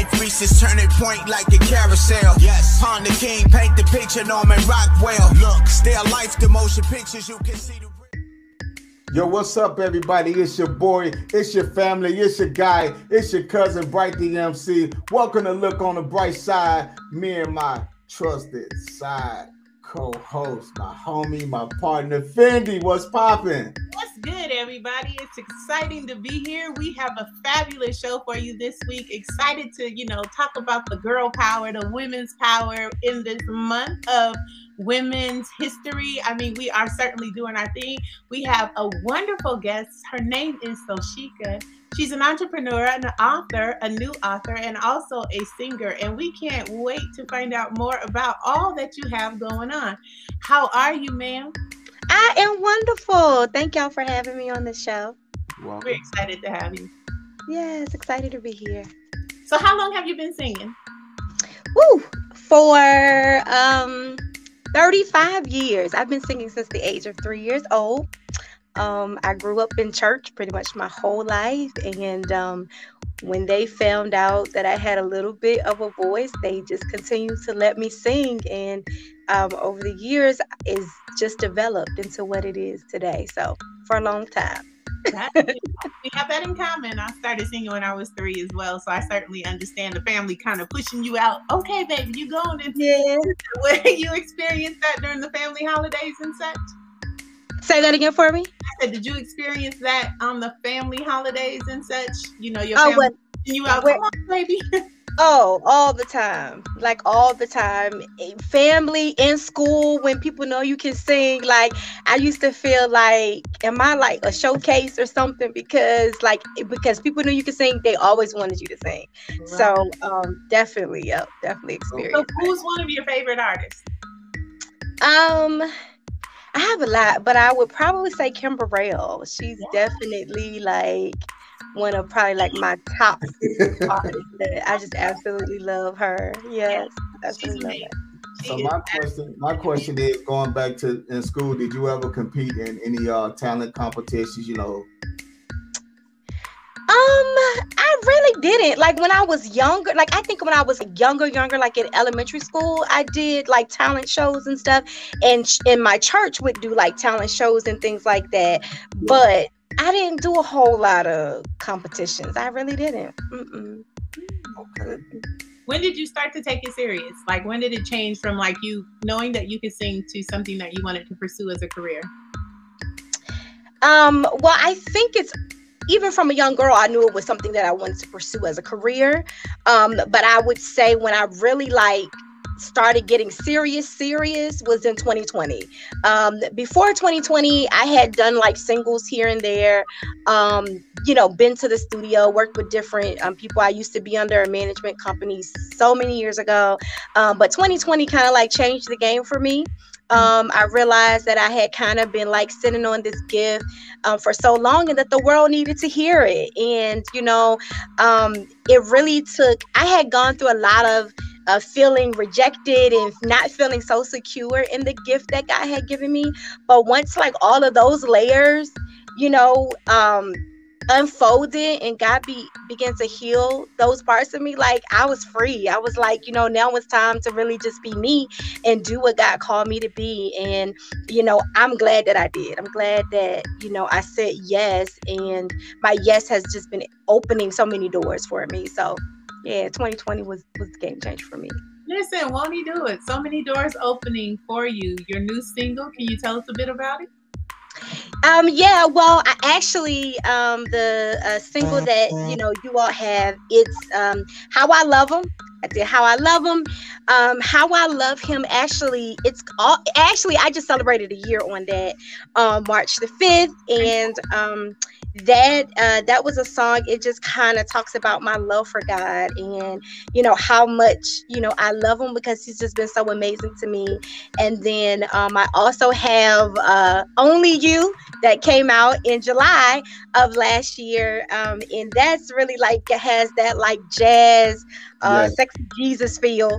life reaches turning point like a carousel. Yes, Pond the King, paint the picture, Norman Rockwell. Look, still life, the motion pictures you can see. The- Yo, what's up, everybody? It's your boy, it's your family, it's your guy, it's your cousin, Bright Da Emcee. Welcome to Look on the Bright Side. Me and my trusted side co-host, my homie, my partner, PHENDI. What's popping? What's good, everybody? It's exciting to be here. We have a fabulous show for you this week. Excited to, you know, talk about the girl power, the women's power in this month of women's history. I mean, we are certainly doing our thing. We have a wonderful guest. Her name is SoSheka. She's an entrepreneur, an author, a new author, and also a singer. And we can't wait to find out more about all that you have going on. How are you, ma'am? I am wonderful. Thank y'all for having me on the show. Welcome. We're excited to have you. Yes, excited to be here. So, how long have you been singing? Woo! For um 35 years. I've been singing since the age of three years old. Um, I grew up in church pretty much my whole life. And um, when they found out that I had a little bit of a voice, they just continued to let me sing. And um, over the years, it's just developed into what it is today. So for a long time. we have that in common. I started singing when I was three as well, so I certainly understand the family kind of pushing you out. Okay, baby, you going? And yeah. You experienced that during the family holidays and such? Say that again for me. Said, did you experience that on the family holidays and such? You know, your oh, family what, you out, come on, baby. Oh, all the time. Like all the time. Family in school, when people know you can sing, like I used to feel like, am I like a showcase or something? Because like because people knew you could sing, they always wanted you to sing. Right. So um definitely, yep, definitely experience. So who's one of your favorite artists? Um I have a lot, but I would probably say Kim Burrell. She's yeah. definitely like one of probably like my top artists I just absolutely love her. Yes, absolutely love her. So my question, my question is going back to in school, did you ever compete in any uh talent competitions, you know? Um, I really didn't. Like when I was younger, like I think when I was younger, younger, like in elementary school, I did like talent shows and stuff. And in my church would do like talent shows and things like that. But I didn't do a whole lot of competitions. I really didn't. Mm-mm. Okay. When did you start to take it serious? Like, when did it change from like you knowing that you could sing to something that you wanted to pursue as a career? Um, well, I think it's even from a young girl, I knew it was something that I wanted to pursue as a career. Um, but I would say when I really like started getting serious serious was in 2020 um, before 2020 i had done like singles here and there. Um, you know been to the studio worked with different um, people i used to be under a management company so many years ago. Um, but 2020 kind of like changed the game for me um, I realized that I had kind of been like sitting on this gift um, for so long and that the world needed to hear it. And, you know, um, it really took, I had gone through a lot of uh, feeling rejected and not feeling so secure in the gift that God had given me. But once like all of those layers, you know, um, unfolded and God be began to heal those parts of me, like I was free. I was like, you know, now it's time to really just be me and do what God called me to be. And, you know, I'm glad that I did. I'm glad that, you know, I said yes. And my yes has just been opening so many doors for me. So yeah, 2020 was was game changer for me. Listen, won't he do it? So many doors opening for you. Your new single, can you tell us a bit about it? Um, yeah, well, I actually, um, the uh, single that you know you all have, it's um, "How I Love Him." I did "How I Love Him." Um, "How I Love Him." Actually, it's all. Actually, I just celebrated a year on that, um, March the fifth, and um, that uh, that was a song it just kind of talks about my love for god and you know how much you know i love him because he's just been so amazing to me. And then um, i also have uh, only you that came out in july of last year um, and that's really like has that like jazz uh yes. sexy Jesus feel to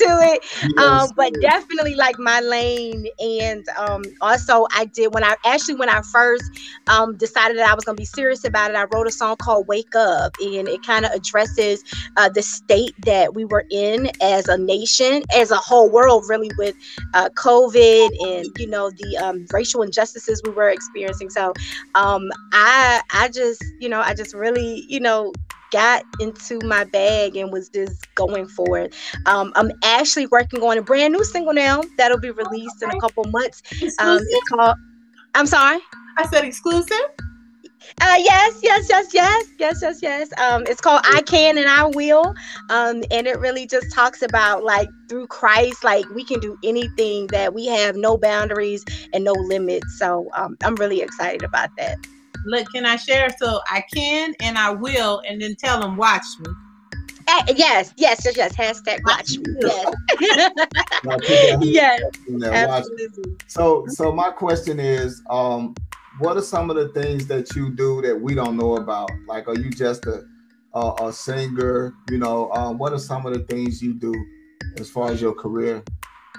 it. Yes. Um, but definitely like my lane. And um also I did when I actually when I first um decided that I was gonna be serious about it, I wrote a song called Wake Up and it kind of addresses uh the state that we were in as a nation, as a whole world really with uh COVID and you know the um racial injustices we were experiencing. So um I I just, you know, I just really, you know, got into my bag and was just going for it. Um, I'm actually working on a brand new single now that'll be released in a couple months. Um, it's called. I'm sorry. I said exclusive. Uh, yes, yes, yes, yes, yes, yes, yes. Um, it's called I Can and I Will. Um, and it really just talks about like through Christ, like we can do anything that we have no boundaries and no limits. So um, I'm really excited about that look, can I share? So I can and I will, and then tell them watch me. Uh, yes, yes, yes, yes. Hashtag watch me. Yes. yes. Absolutely. So, so my question is, um, what are some of the things that you do that we don't know about? Like, are you just a a, a singer? You know, um, what are some of the things you do as far as your career?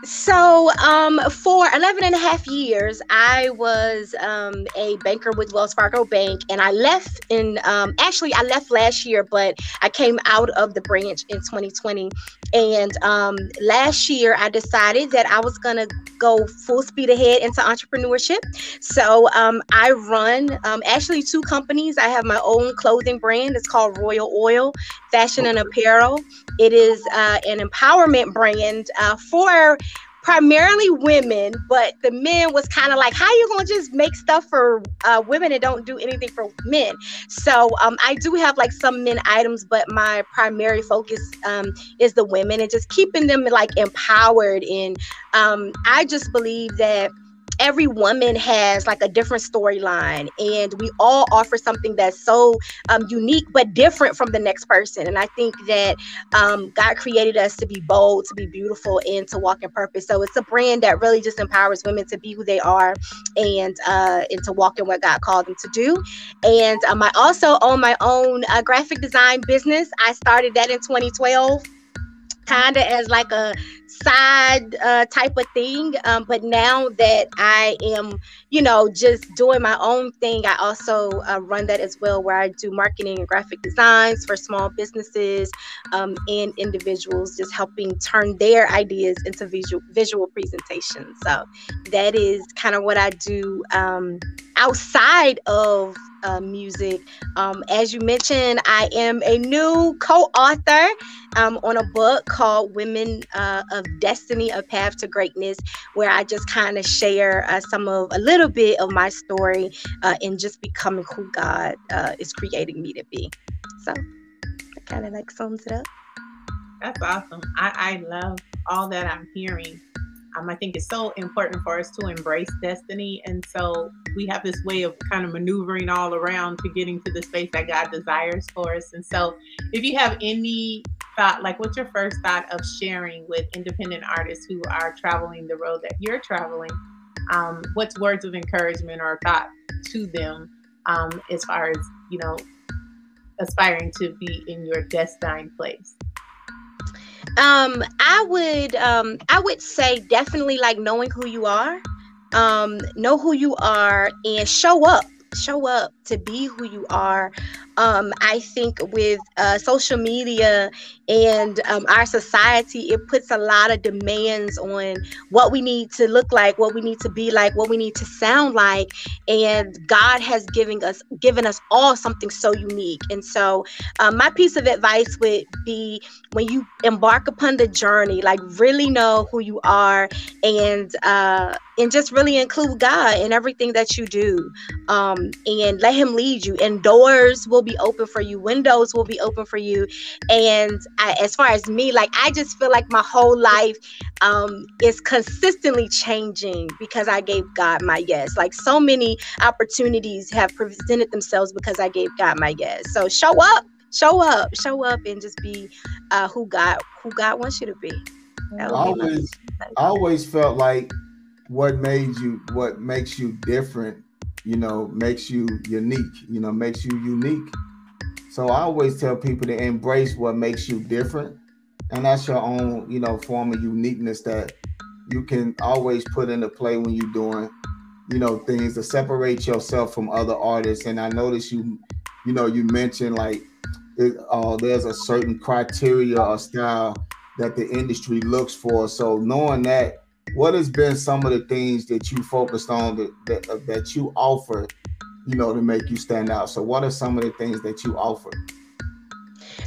So, um, for 11 and a half years, I was um, a banker with Wells Fargo Bank, and I left in um, actually, I left last year, but I came out of the branch in 2020. And um, last year, I decided that I was going to go full speed ahead into entrepreneurship. So, um, I run um, actually two companies. I have my own clothing brand, it's called Royal Oil Fashion and Apparel. It is uh, an empowerment brand uh, for primarily women, but the men was kind of like, how you gonna just make stuff for uh, women and don't do anything for men? So um, I do have like some men items, but my primary focus um, is the women and just keeping them like empowered. And um, I just believe that every woman has like a different storyline and we all offer something that's so um, unique but different from the next person and i think that um, god created us to be bold to be beautiful and to walk in purpose. So it's a brand that really just empowers women to be who they are and uh, and to walk in what god called them to do. And um, i also own my own uh, graphic design business. I started that in 2012 kind of as like a side uh, type of thing. Um, but now that I am, you know, just doing my own thing, I also uh, run that as well, where I do marketing and graphic designs for small businesses um, and individuals, just helping turn their ideas into visual visual presentations. So that is kind of what I do um, outside of uh, music. Um, as you mentioned, I am a new co author um, on a book called Women uh, of Destiny, A Path to Greatness, where I just kind of share uh, some of a little bit of my story uh, in just becoming who God uh, is creating me to be. So that kind of like sums it up. That's awesome. I, I love all that I'm hearing um, I think it's so important for us to embrace destiny. And so we have this way of kind of maneuvering all around to getting to the space that God desires for us. And so if you have any thought, like what's your first thought of sharing with independent artists who are traveling the road that you're traveling? Um, what's words of encouragement or thought to them um, as far as, you know, aspiring to be in your destined place? Um, I would um I would say definitely like knowing who you are. Um, know who you are and show up. Show up to be who you are um, I think with uh, social media and um, our society, it puts a lot of demands on what we need to look like, what we need to be like, what we need to sound like. And God has given us given us all something so unique. And so, um, my piece of advice would be when you embark upon the journey, like really know who you are and uh, and just really include God in everything that you do, um, and let Him lead you. And doors will be open for you, windows will be open for you. And I, as far as me, like I just feel like my whole life um, is consistently changing because I gave God my yes. Like so many opportunities have presented themselves because I gave God my yes. So show up, show up, show up, and just be uh, who God who God wants you to be. I always, I always felt like what made you, what makes you different you know, makes you unique, you know, makes you unique. So I always tell people to embrace what makes you different. And that's your own, you know, form of uniqueness that you can always put into play when you're doing, you know, things to separate yourself from other artists. And I noticed you, you know, you mentioned like it, uh, there's a certain criteria or style that the industry looks for. So knowing that, what has been some of the things that you focused on that that, uh, that you offer, you know, to make you stand out? So what are some of the things that you offer?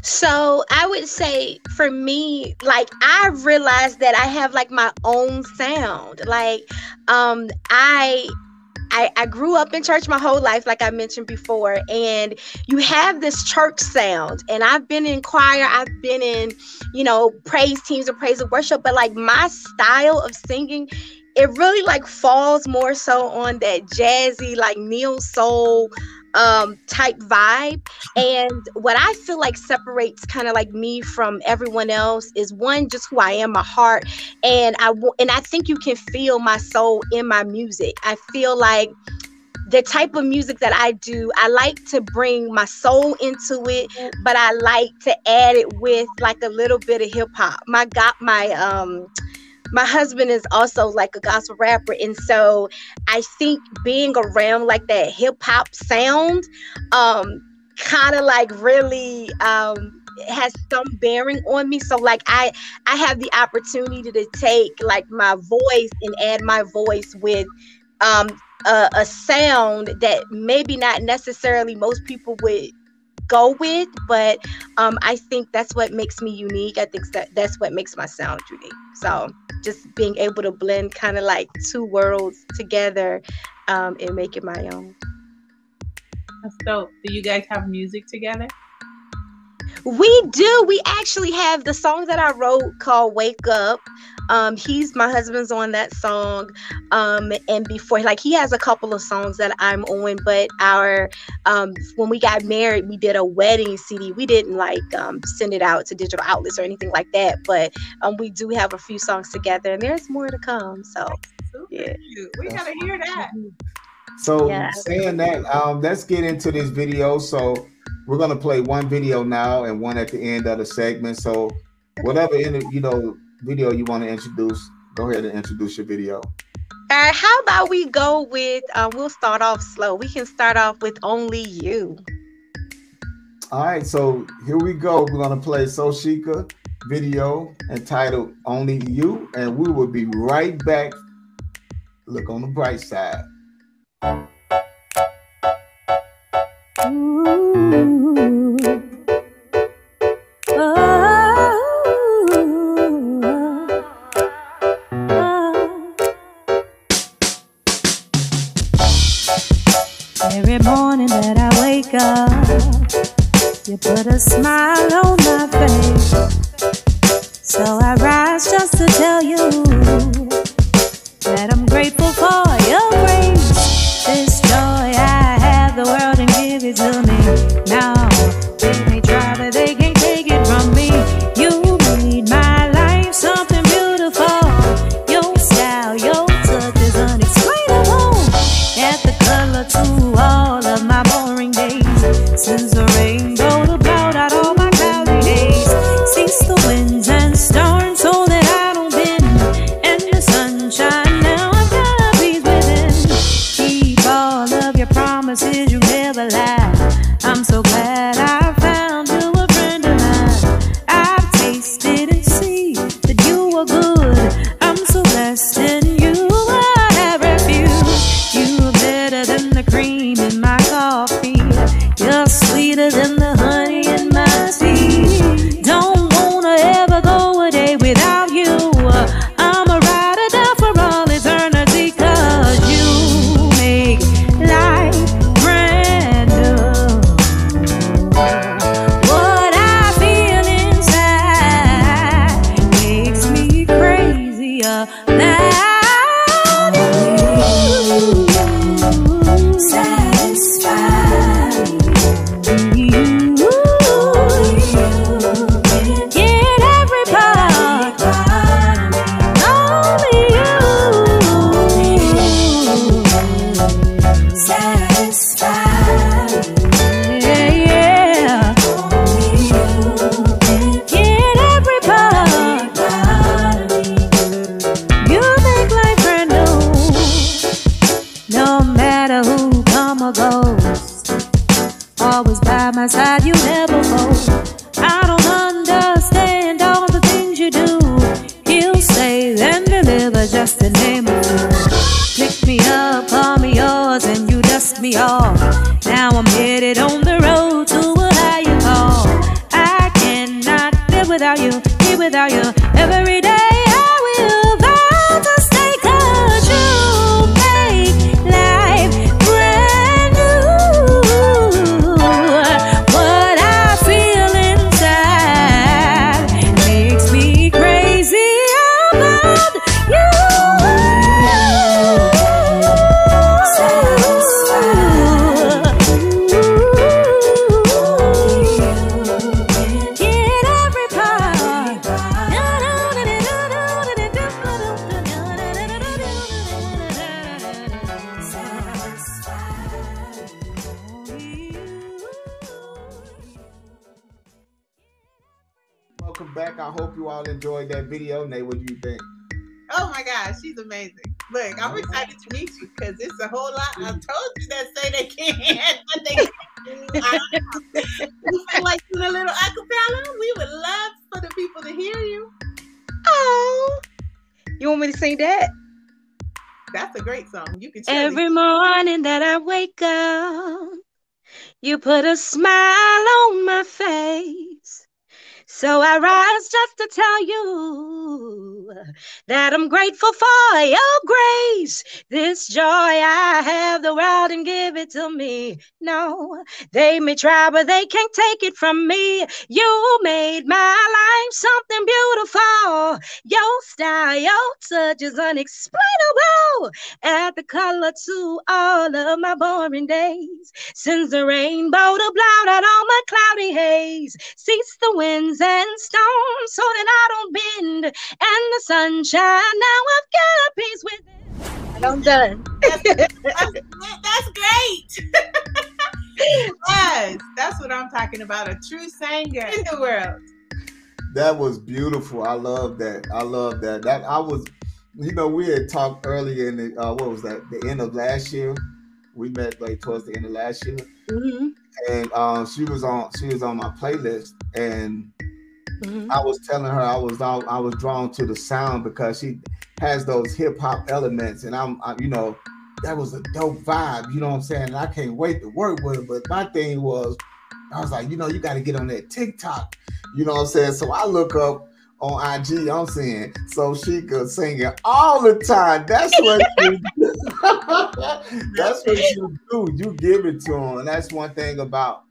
So I would say for me, like I realized that I have like my own sound. Like um I I, I grew up in church my whole life, like I mentioned before, and you have this church sound. And I've been in choir, I've been in, you know, praise teams and praise and worship, but like my style of singing, it really like falls more so on that jazzy, like neo soul, um, type vibe. And what I feel like separates kind of like me from everyone else is one, just who I am, my heart, and I and I think you can feel my soul in my music. I feel like the type of music that I do, I like to bring my soul into it, but I like to add it with like a little bit of hip hop. My got my um my husband is also like a gospel rapper and so i think being around like that hip hop sound um kind of like really um has some bearing on me. So like i i have the opportunity to take like my voice and add my voice with um a, a sound that maybe not necessarily most people would go with but um i think that's what makes me unique. I think that that's what makes my sound unique. So just being able to blend kind of like two worlds together um, and make it my own. That's dope. Do you guys have music together? We do. We actually have the song that I wrote called Wake Up. Um, he's my husband's on that song. Um, and before like he has a couple of songs that I'm on, but our um when we got married, we did a wedding CD. We didn't like um send it out to digital outlets or anything like that, but um we do have a few songs together and there's more to come. So yeah. We gotta hear that. So yeah. saying that, um, let's get into this video. So we're gonna play one video now and one at the end of the segment. So whatever in the, you know video you want to introduce, go ahead and introduce your video. All right, how about we go with uh, we'll start off slow. We can start off with only you. All right, so here we go. We're gonna play SoSheka video entitled Only You, and we will be right back. Look on the bright side. Every morning that I wake up, you put a smile on my face. So I rise just to tell you that I'm grateful for video. Nate, what do you think? Oh my gosh, she's amazing. Look, I'm oh. excited to meet you because it's a whole lot. I told you that say they can't, but they can. I don't know. You feel like doing a little acapella? We would love for the people to hear you. Oh, you want me to sing that? That's a great song. You can tell Every morning that I wake up, you put a smile on my face. So I rise just to tell you that I'm grateful for your grace. This joy I have, the world and give it to me. No, they may try, but they can't take it from me. You made my life something beautiful. Your style, your touch is unexplainable. Add the color to all of my boring days. Sends the rainbow to blot out all my cloudy haze. Cease the winds and storms so that I don't bend. And the sunshine, now I've got a peace with it. I'm done. That's, that's great. yes, that's what I'm talking about. A true singer in the world. That was beautiful. I love that. I love that. That I was, you know, we had talked earlier in the uh, what was that? The end of last year. We met like towards the end of last year, Mhm, and um, she was on she was on my playlist, and mhm. I was telling her I was all, I was drawn to the sound because she has those hip hop elements, and I'm I, you know that was a dope vibe. You know what I'm saying? And I can't wait to work with her. But my thing was, I was like, you know, you got to get on that TikTok. You know what I'm saying? So I look up on IG. I'm saying so she could sing it all the time. That's what you that's what you do. You give it to them, and that's one thing about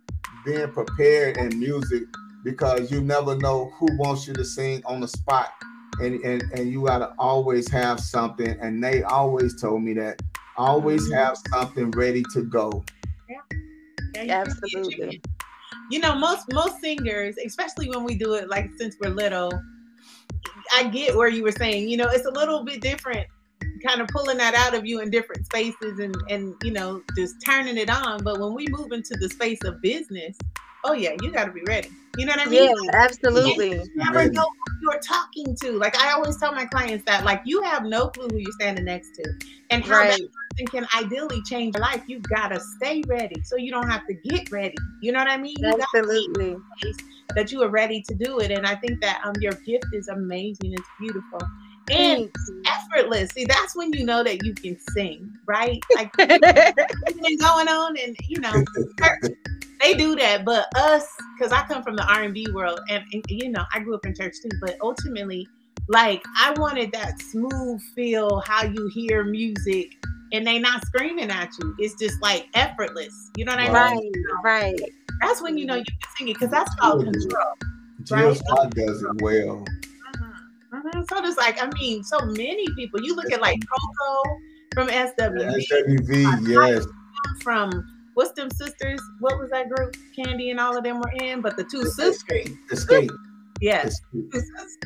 being prepared in music because you never know who wants you to sing on the spot. And, and, and you gotta always have something. And they always told me that always mm-hmm. have something ready to go. Yeah, you can be a Absolutely. You know, most most singers, especially when we do it like since we're little, I get where you were saying, you know, it's a little bit different, kind of pulling that out of you in different spaces and and you know, just turning it on. But when we move into the space of business, oh yeah, you gotta be ready. You know what I mean? Yeah, absolutely. You never Ready. know who you're talking to. Like I always tell my clients that, like, you have no clue who you're standing next to, and how Right. that person can ideally change your life. You gotta stay ready, so you don't have to get ready. You know what I mean? You Absolutely. in that you are ready to do it, and I think that um your gift is amazing. It's beautiful and effortless. See, that's when you know that you can sing, right? Like been going on and you know church, they do that but us because i come from the r&b world and, and, you know i grew up in church too but ultimately like i wanted that smooth feel how you hear music and they not screaming at you it's just like effortless you know what i mean Right, right. that's when you know you can sing it because that's called Mhm. control Jill Right. Scott does it well. Mhm. Mhm. so there's like i mean so many people you look at like Coko from swv SWV, yes. from what's them sisters? What was that group? Kandi and all of them were in, but the two sisters, Xscape. Xscape. yes.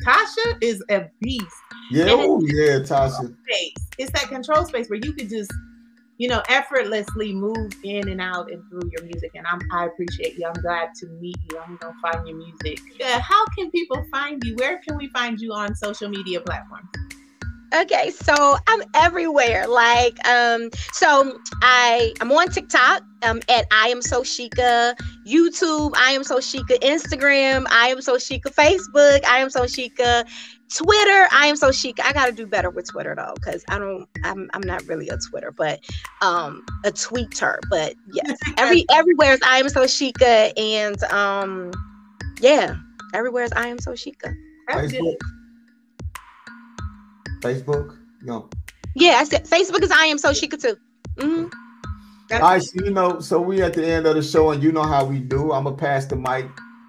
Tasha is a beast. Yeah, oh yeah, Tasha. Space. It's that control space where you could just, you know, effortlessly move in and out and through your music. And I'm, I appreciate you. I'm glad to meet you. I'm gonna find your music. Yeah, how can people find you? Where can we find you on social media platforms? Okay, so I'm everywhere. Like, um, so I I'm on TikTok um at I am SoSheka, YouTube, I am SoSheka, Instagram, I am SoSheka, Facebook, I am SoSheka, Twitter, I am SoSheka. I gotta do better with Twitter though, because I don't I'm I'm not really a Twitter, but um a tweeter. But yes, every everywhere is I am SoSheka and um yeah. Everywhere is I am SoSheka. That's good. Facebook. No. Yeah, I said Facebook is I am SoSheka too. hmm That's All right, so you know, so we at the end of the show, and you know how we do. I'm gonna pass the mic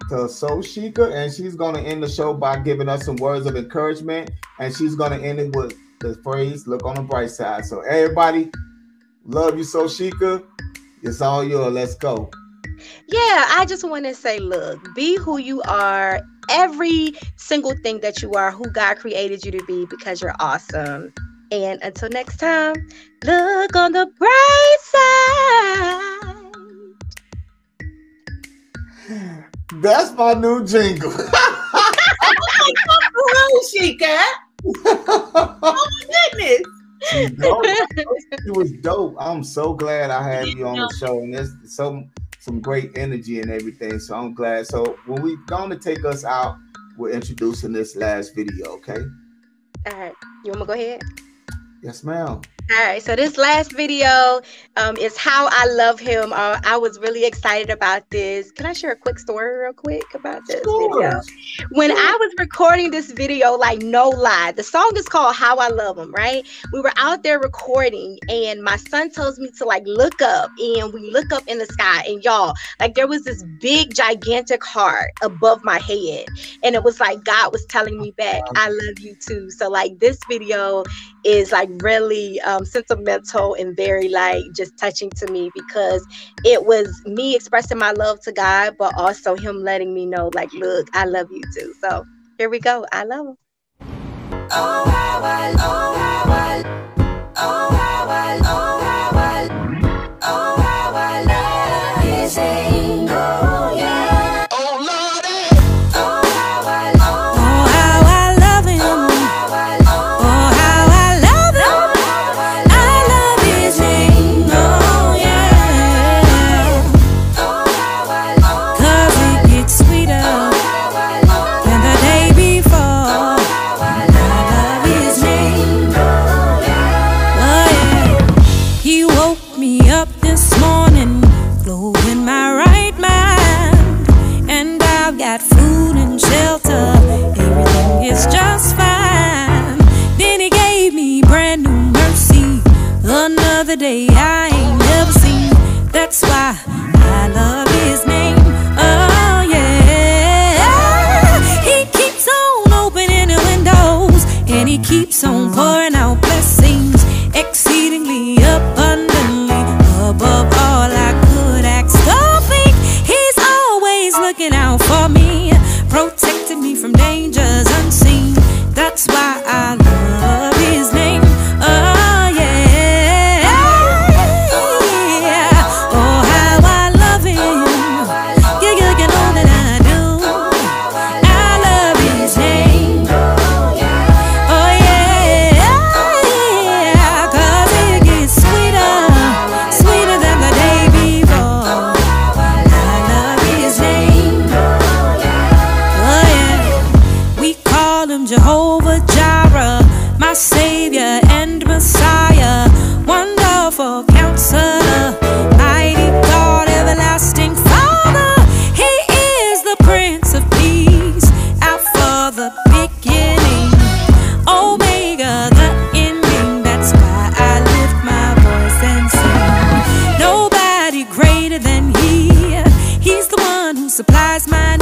to SoSheka, and she's gonna end the show by giving us some words of encouragement, and she's gonna end it with the phrase "Look on the bright side." So everybody, love you, SoSheka. It's all yours. Let's go. Yeah, I just want to say, look, be who you are. Every single thing that you are, who God created you to be, because you're awesome. And until next time, look on the bright side. That's my new jingle. Oh, Shika. Oh my goodness. She it was dope. I'm so glad I had you on the show, and there's some some great energy and everything. So I'm glad. So when we're gonna take us out, we're introducing this last video. Okay? All right, you wanna go ahead? Yes, ma'am. All right, so this last video um, is how I love him. Uh, I was really excited about this. Can I share a quick story, real quick, about this video? When I was recording this video, like no lie, the song is called How I Love Him, right? We were out there recording, and my son tells me to like look up, and we look up in the sky, and y'all, like there was this big, gigantic heart above my head, and it was like God was telling me back, I love you too. So, like, this video is like really um, Um, sentimental and very like just touching to me because it was me expressing my love to God, but also Him letting me know, like, look, I love you too. So here we go. I love Him. Oh, oh, supplies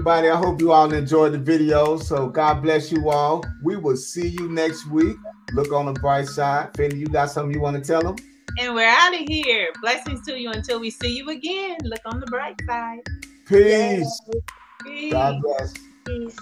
everybody, I hope you all enjoyed the video. So God bless you all. We will see you next week. Look on the bright side. PHENDI, you got something you want to tell them? And we're out of here. Blessings to you until we see you again. Look on the bright side. Peace. Peace. God bless. Peace.